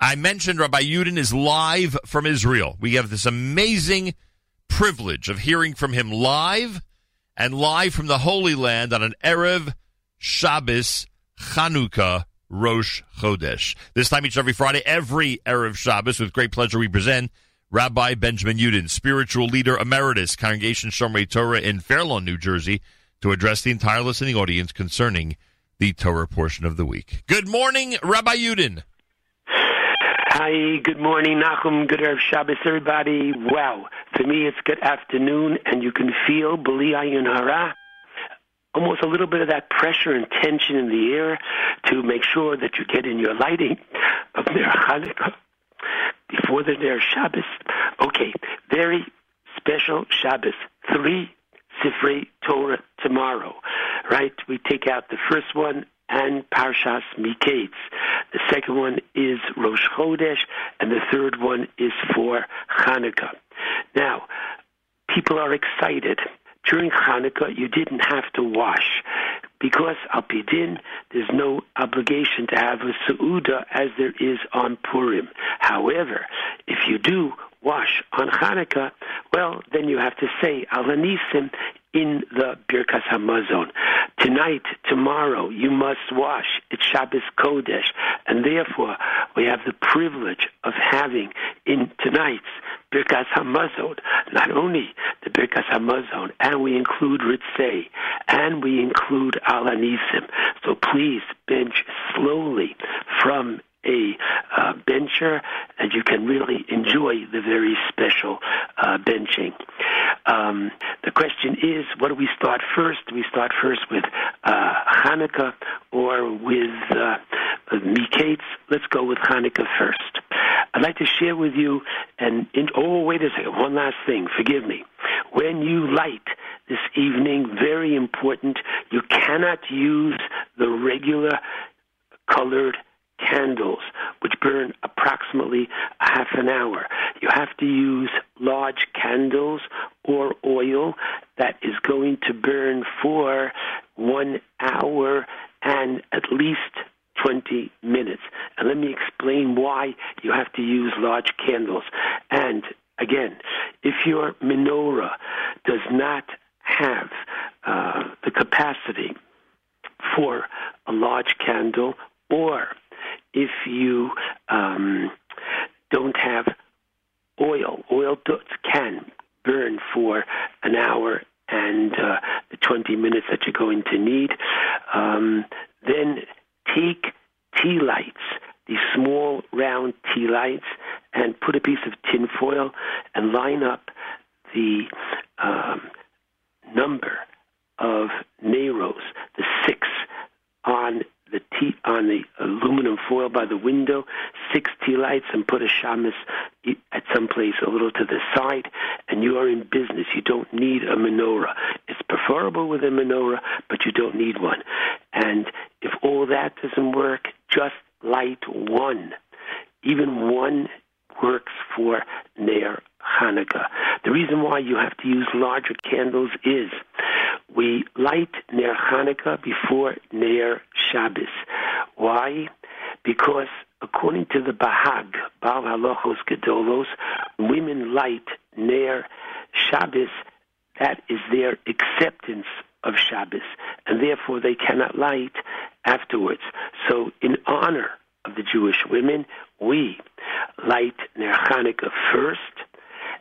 I mentioned Rabbi Yudin is live from Israel. We have this amazing privilege of hearing from him live and live from the Holy Land on an Erev Shabbos Chanukah Rosh Chodesh. This time each every Friday, every Erev Shabbos, with great pleasure we present Rabbi Benjamin Yudin, spiritual leader emeritus, Congregation Shomrei Torah in Fairlawn, New Jersey, to address the entire listening audience concerning the Torah portion of the week. Good morning, Rabbi Yudin. Hi, good morning, Nachum. Good Erev Shabbos, everybody. Wow, for me it's good afternoon, and you can feel Ayin Hara almost a little bit of that pressure and tension in the air to make sure that you get in your lighting of Hanukkah before the Ner Shabbos. Okay, very special Shabbos. Three Sifrei Torah tomorrow, right? We take out the first one and Parshas Miketz. The second one is Rosh Chodesh, and the third one is for Hanukkah. Now, people are excited. During Hanukkah, you didn't have to wash because al pidin, there's no obligation to have a seuda as there is on Purim. However, if you do wash on Hanukkah, well, then you have to say Alanisim in the Birkas Hamazon. Tonight, tomorrow, you must wash. It's Shabbos Kodesh, and therefore we have the privilege of having in tonight's Birkas Hamazon not only the Birkas Hamazon, and we include Ritzei, and we include Alanisim. So please bench slowly from a uh, bencher, and you can really enjoy the very special uh, benching. Um, the question is, what do we start first? We start first with uh, Hanukkah or with uh, Miketz? Let's go with Hanukkah first. I'd like to share with you, and in, oh, wait a second, one last thing, forgive me. When you light this evening, very important, you cannot use the regular colored candles, which burn approximately a half an hour. You have to use large candles or oil that is going to burn for one hour and at least 20 minutes. And let me explain why you have to use large candles. And again, if your menorah does not have uh, the capacity for a large candle or if you um, don't have oil. Oil can burn for an hour and uh, the 20 minutes that you're going to need. Um, then take tea lights, these small round tea lights, and put a piece of tin foil and line up the um, number of Neros, the six on the tea on the aluminum foil by the window, six tea lights, and put a shamus at some place a little to the side, and you are in business. You don't need a menorah. It's preferable with a menorah, but you don't need one. And if all that doesn't work, just light one. Even one works for Ner Hanukkah. The reason why you have to use larger candles is we light Ner Hanukkah before Ner Shabbos. Why? Because according to the Bahag, Baal Halachos Gedolos, women light Ner Shabbos. That is their acceptance of Shabbos, and therefore they cannot light afterwards. So, in honor of the Jewish women, we light Ner Hanukkah first,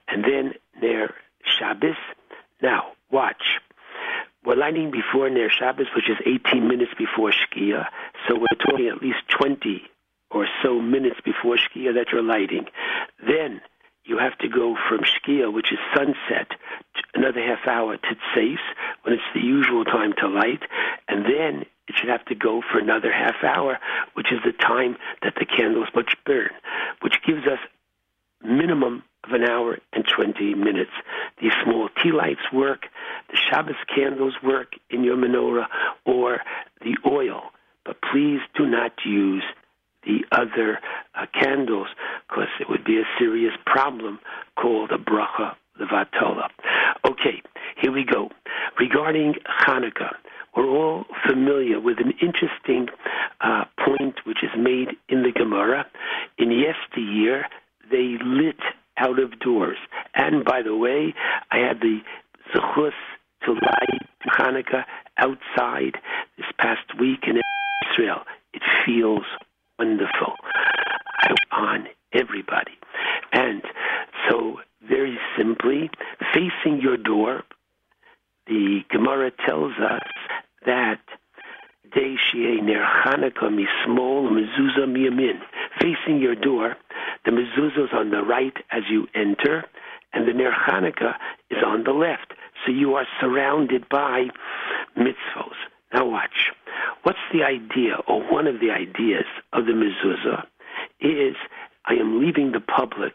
and then Ner Shabbos. Now, watch. We're lighting before Ner Shabbos, which is 18 minutes before Shkia. So we're talking at least 20 or so minutes before Shkia that you're lighting. Then you have to go from Shkia, which is sunset, another half hour to Tseis, when it's the usual time to light. And then it should have to go for another half hour, which is the time that the candles must burn, which gives us minimum of an hour and 20 minutes. These small tea lights work, the Shabbos candles work in your menorah, or the oil. But please do not use the other uh, candles because it would be a serious problem called a bracha levatola. Okay, here we go. Regarding Hanukkah, we're all familiar with an interesting uh, point which is made in the Gemara. In yesteryear, they lit out of doors. And by the way, I had the zechus to light Hanukkah outside this past week in Israel. It feels wonderful on everybody. And so, very simply, facing your door, the Gemara tells us Chanukah mismol mezuzah miyamin. Facing your door, the mezuzah is on the right as you enter, and the ner Chanukah is on the left. So you are surrounded by mitzvos. Now watch. What's the idea, or one of the ideas of the mezuzah, is I am leaving the public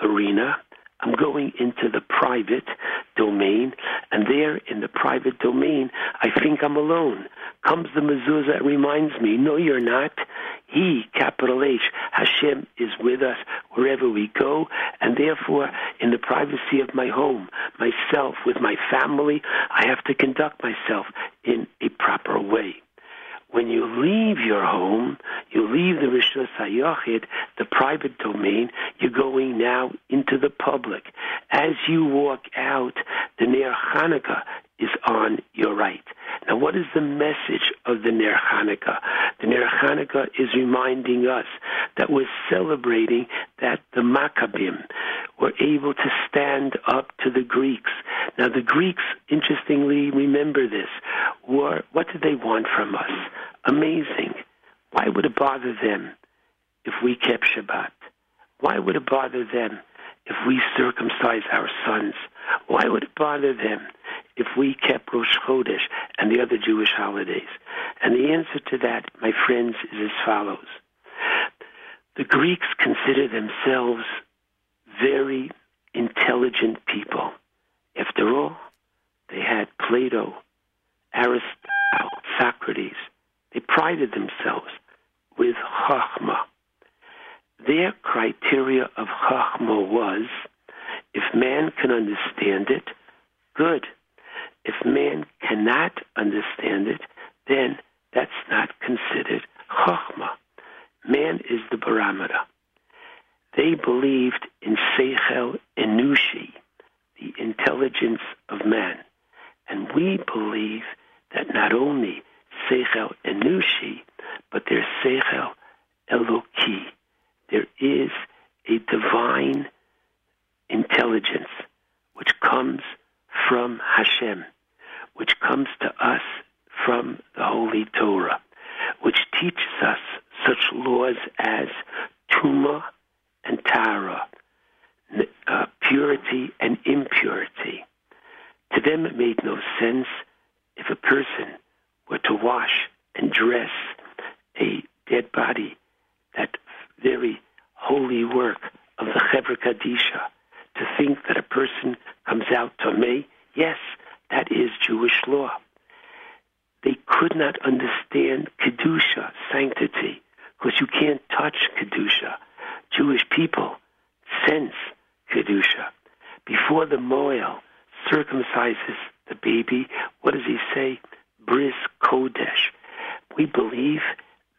arena I'm going into the private domain, and there in the private domain, I think I'm alone. Comes the mezuzah, reminds me, no, you're not. He, capital H, Hashem is with us wherever we go, and therefore, in the privacy of my home, myself, with my family, I have to conduct myself in a proper way. When you leave your home, you leave the Rishus HaYachid, the private domain, you're going now into the public. As you walk out, the Ner Hanukkah is on your right. Now, what is the message of the Ner Hanukkah? The Ner Hanukkah is reminding us that we're celebrating that the Maccabim were able to stand up to the Greeks. Now, the Greeks, interestingly, remember this. Were, what did they want from us? Amazing. Why would it bother them if we kept Shabbat? Why would it bother them if we circumcise our sons? Why would it bother them if we kept Rosh Chodesh and the other Jewish holidays? And the answer to that, my friends, is as follows. The Greeks consider themselves very intelligent people. After all, they had Plato, Aristotle, Socrates. They prided themselves with Chachma. Their criteria of Chachma was if man can understand it, good. If man cannot understand it, then that's not considered Chachma. Man is the barometer. They believed in Seichel Enushi, the intelligence of man. And we believe that not only Seichel Enushi, but there's Seichel Eloki. There is a divine intelligence which comes from Hashem, which comes to us from the Holy Torah, which teaches us such laws as Tuma and Tahara, uh, purity and impurity. To them, it made no sense if a person were to wash and dress a dead body, that very holy work of the Chevra Kadisha, to think that a person comes out tamei, yes, that is Jewish law. They could not understand Kedusha, sanctity, because you can't touch Kedusha. Jewish people sense Kedusha. Before the Mohel circumcises the baby, what does he say? Bris Kodesh. We believe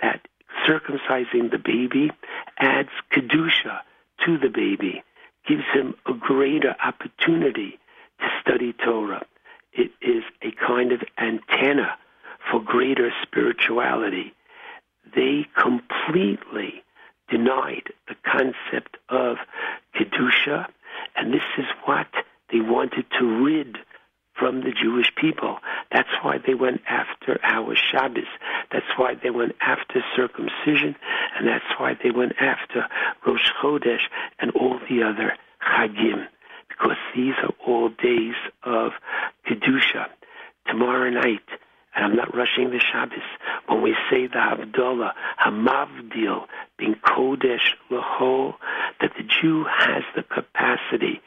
that circumcising the baby adds Kedusha to the baby, gives him a greater opportunity to study Torah. It is a kind of antenna for greater spirituality. They completely denied the concept of Kedusha, and this is what they wanted to rid from the Jewish people. That's why they went after our Shabbos. That's why they went after circumcision, and that's why they went after Rosh Chodesh and all the other Chagim, because these are all days of Kedusha. Tomorrow night, and I'm not rushing the Shabbos, when we say the Havdalah, Hamavdil, bein Kodesh that the Jew has the capacity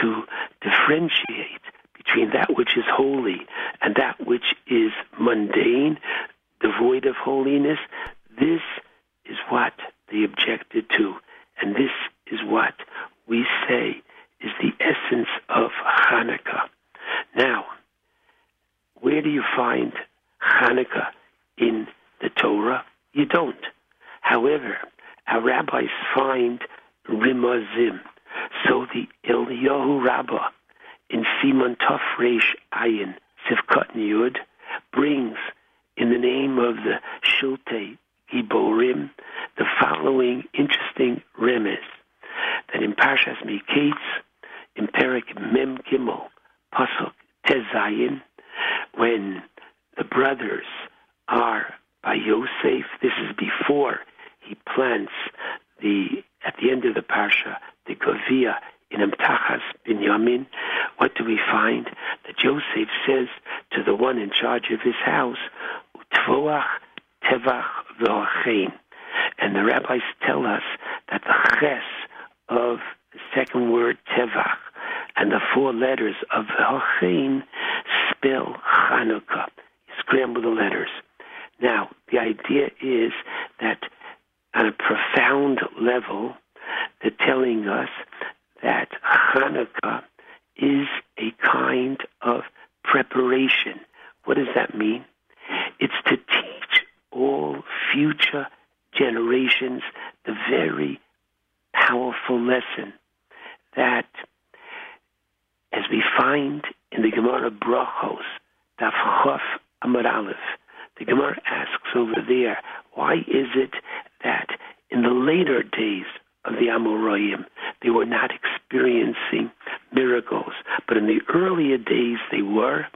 to differentiate between that which is holy and that which is mundane, devoid of holiness, this is what they objected to. And this is what we say is the essence of Hanukkah. Now, where do you find Hanukkah in the Torah? You don't. However, our rabbis find rimazim. So the Eliyahu Rabbah in Siman Reish Ayin Sivkot Yud brings in the name of the Shiltei Giborim the following interesting remez that in Parshas Miketz, in Perek Mem Gimel, Pasuk Tes Zayin, when the brothers are by Yosef, this is before he plants the at the end of the parsha the Govia in Amtachas Binyamin. What do we find? That Joseph says to the one in charge of his house, Utvoach Tevach V'hachein. And the rabbis tell us that the ches of the second word Tevach and the four letters of V'hachein spell Chanukah. Scramble the letters. Now, the idea is that on a profound level, they're telling us that Hanukkah is a kind of preparation. What does that mean? It's to teach all future generations the very powerful lesson that, as we find in the Gemara Brachos, Daf Chof Aleph, the Gemara asks over there, why is it that in the later days of the Amoraim, they were not experiencing miracles, but in the earlier days they were?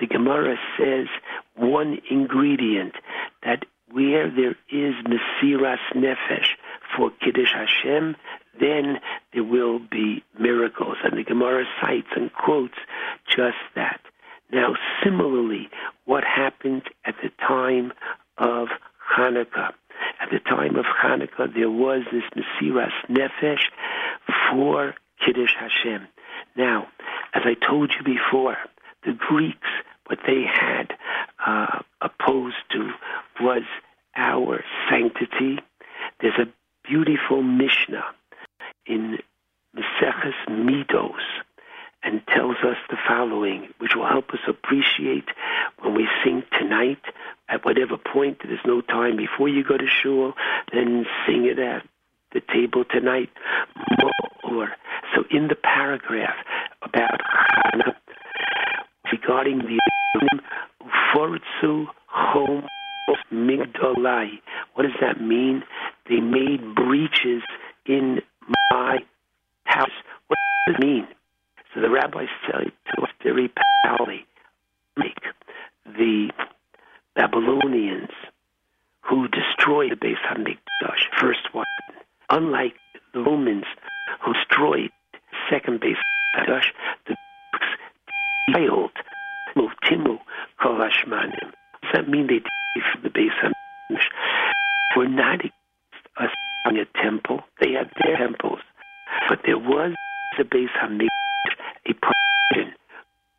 The Gemara says one ingredient that where there is Mesiras Nefesh for Kiddush Hashem, then there will be miracles. And the Gemara cites and quotes just that. Now, similarly, what happened at the time of Hanukkah? At the time of Hanukkah, there was this Mesiras Nefesh for Kiddush Hashem. Now, as I told you before, the Greeks, what they had uh, opposed to was our sanctity. There's a beautiful Mishnah in Meseches Midos and tells us the following, which will help us appreciate when we sing tonight at whatever point. There's no time before you go to shul, then sing it at the table tonight. Or so in the paragraph about Hannah, regarding the Fortsu Chomos Migdolai. What does that mean? They made breaches in my house. What does it mean? So the rabbis tell you to us very powerfully, like the Babylonians who destroyed the Beis Hamikdash, first one, unlike the Romans who destroyed second Beis Hamikdash, the failed Timu Kolashmanim. Does that mean they for the Beis Hamikdash? We're not us on a temple. They had their temples, but there was a Beis Hamikdash a person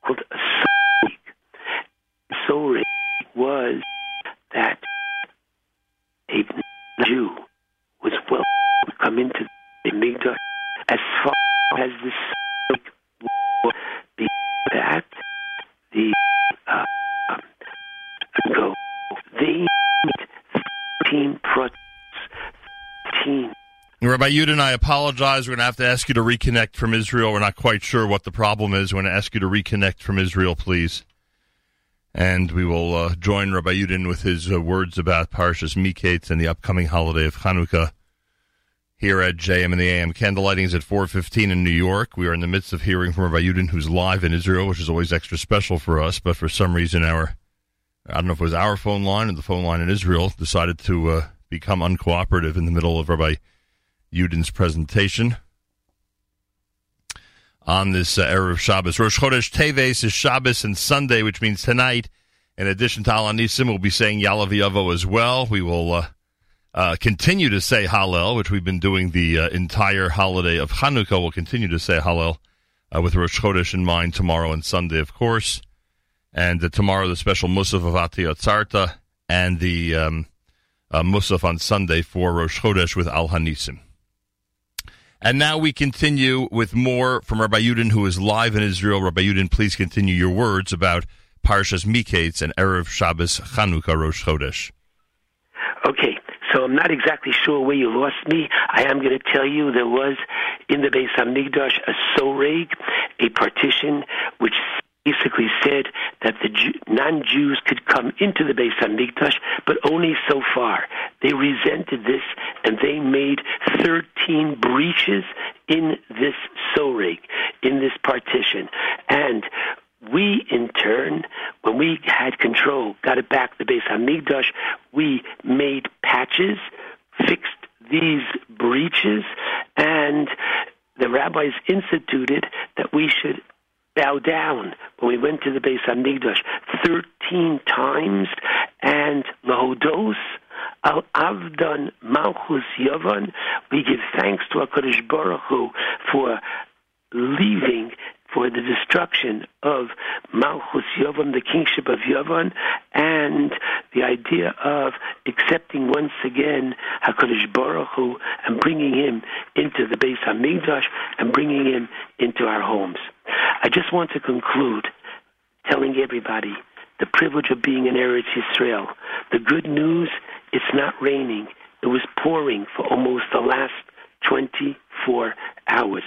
called a Soreg. Soreg was that a Jew was welcome to come into the Mikdash as far as the Soreg would be that the uh, go. They made 13 protests, 13 Rabbi Yudin, I apologize. We're going to have to ask you to reconnect from Israel. We're not quite sure what the problem is. We're going to ask you to reconnect from Israel, please. And we will uh, join Rabbi Yudin with his uh, words about Parshas Miketz and the upcoming holiday of Chanukah here at JM in the AM. Candlelighting is at 4.15 in New York. We are in the midst of hearing from Rabbi Yudin, who's live in Israel, which is always extra special for us. But for some reason, our, I don't know if it was our phone line or the phone line in Israel, decided to uh, become uncooperative in the middle of Rabbi Yudin's presentation on this uh, of Shabbos. Rosh Chodesh Teves is Shabbos and Sunday, which means tonight, in addition to Al Anisim, we'll be saying Yalav as well. We will uh, uh, continue to say Hallel, which we've been doing the uh, entire holiday of Hanukkah. We'll continue to say Hallel uh, with Rosh Chodesh in mind tomorrow and Sunday, of course. And uh, tomorrow, the special Musaf of Atiyat and the um, Musaf on Sunday for Rosh Chodesh with Al Hanisim. And now we continue with more from Rabbi Yudin, who is live in Israel. Rabbi Yudin, please continue your words about Parshas Miketz and Erev Shabbos Chanukah Rosh Chodesh. Okay, so I'm not exactly sure where you lost me. I am going to tell you there was in the Beis Hamikdash a soreg, a partition which basically said that the non-Jews could come into the Beis Hamikdash, but only so far. They resented this, and they made 13 breaches in this soreg, in this partition, and we, in turn, when we had control, got it back the Beis Hamikdash, we made patches, fixed these breaches, and the rabbis instituted that we should bow down. When we went to the base Beis Hamikdash 13 times, and Lahodos, Al Avdan Malchus Yavan, we give thanks to HaKadosh Baruch Hu for leaving for the destruction of Malchus Yovan, the kingship of Yovan, and the idea of accepting once again Hakadosh Baruch Hu and bringing him into the Beis Hamikdash and bringing him into our homes. I just want to conclude telling everybody the privilege of being in Eretz Yisrael. The good news: it's not raining. It was pouring for almost the last 24 hours.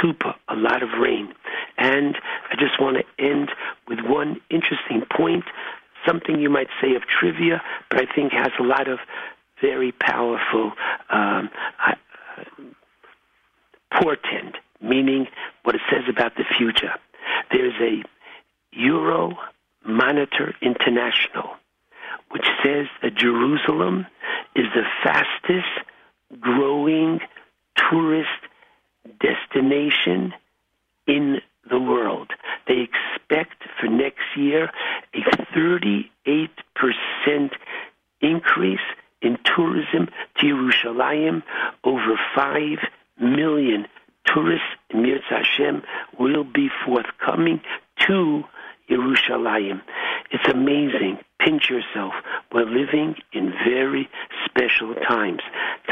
Super, a lot of rain. And I just want to end with one interesting point, something you might say of trivia, but I think has a lot of very powerful um, uh, portend, meaning what it says about the future. There's a Euro Monitor International, which says that Jerusalem is the fastest growing tourist destination in the world. They expect for next year a 38% increase in tourism to Yerushalayim. Over 5 million tourists im Yirtzeh Hashem will be forthcoming to Yerushalayim. It's amazing. Pinch yourself. We're living in very special times.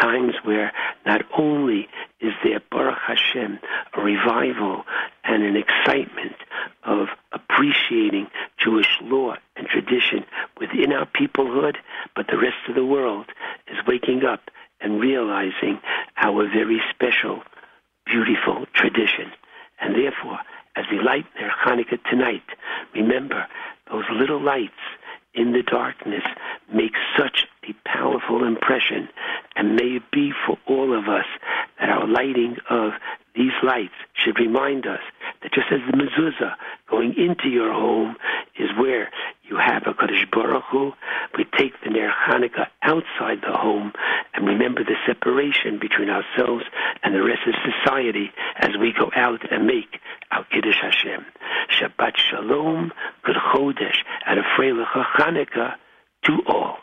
Times where not only is there, Baruch Hashem, a revival and an excitement of appreciating Jewish law and tradition within our peoplehood, but the rest of the world is waking up and realizing our very special, beautiful tradition. And therefore, as we light Ner Hanukkah tonight, remember those little lights in the darkness make such a powerful impression. And may it be for all of us that our lighting of these lights should remind us that just as the mezuzah going into your home is where you have a Kaddish Baruch Hu, we take the Ner Hanukkah outside the home and remember the separation between ourselves and the rest of society as we go out and make our Kiddush Hashem. Shabbat Shalom, Good Chodesh, and a Freilich Hanukkah to all.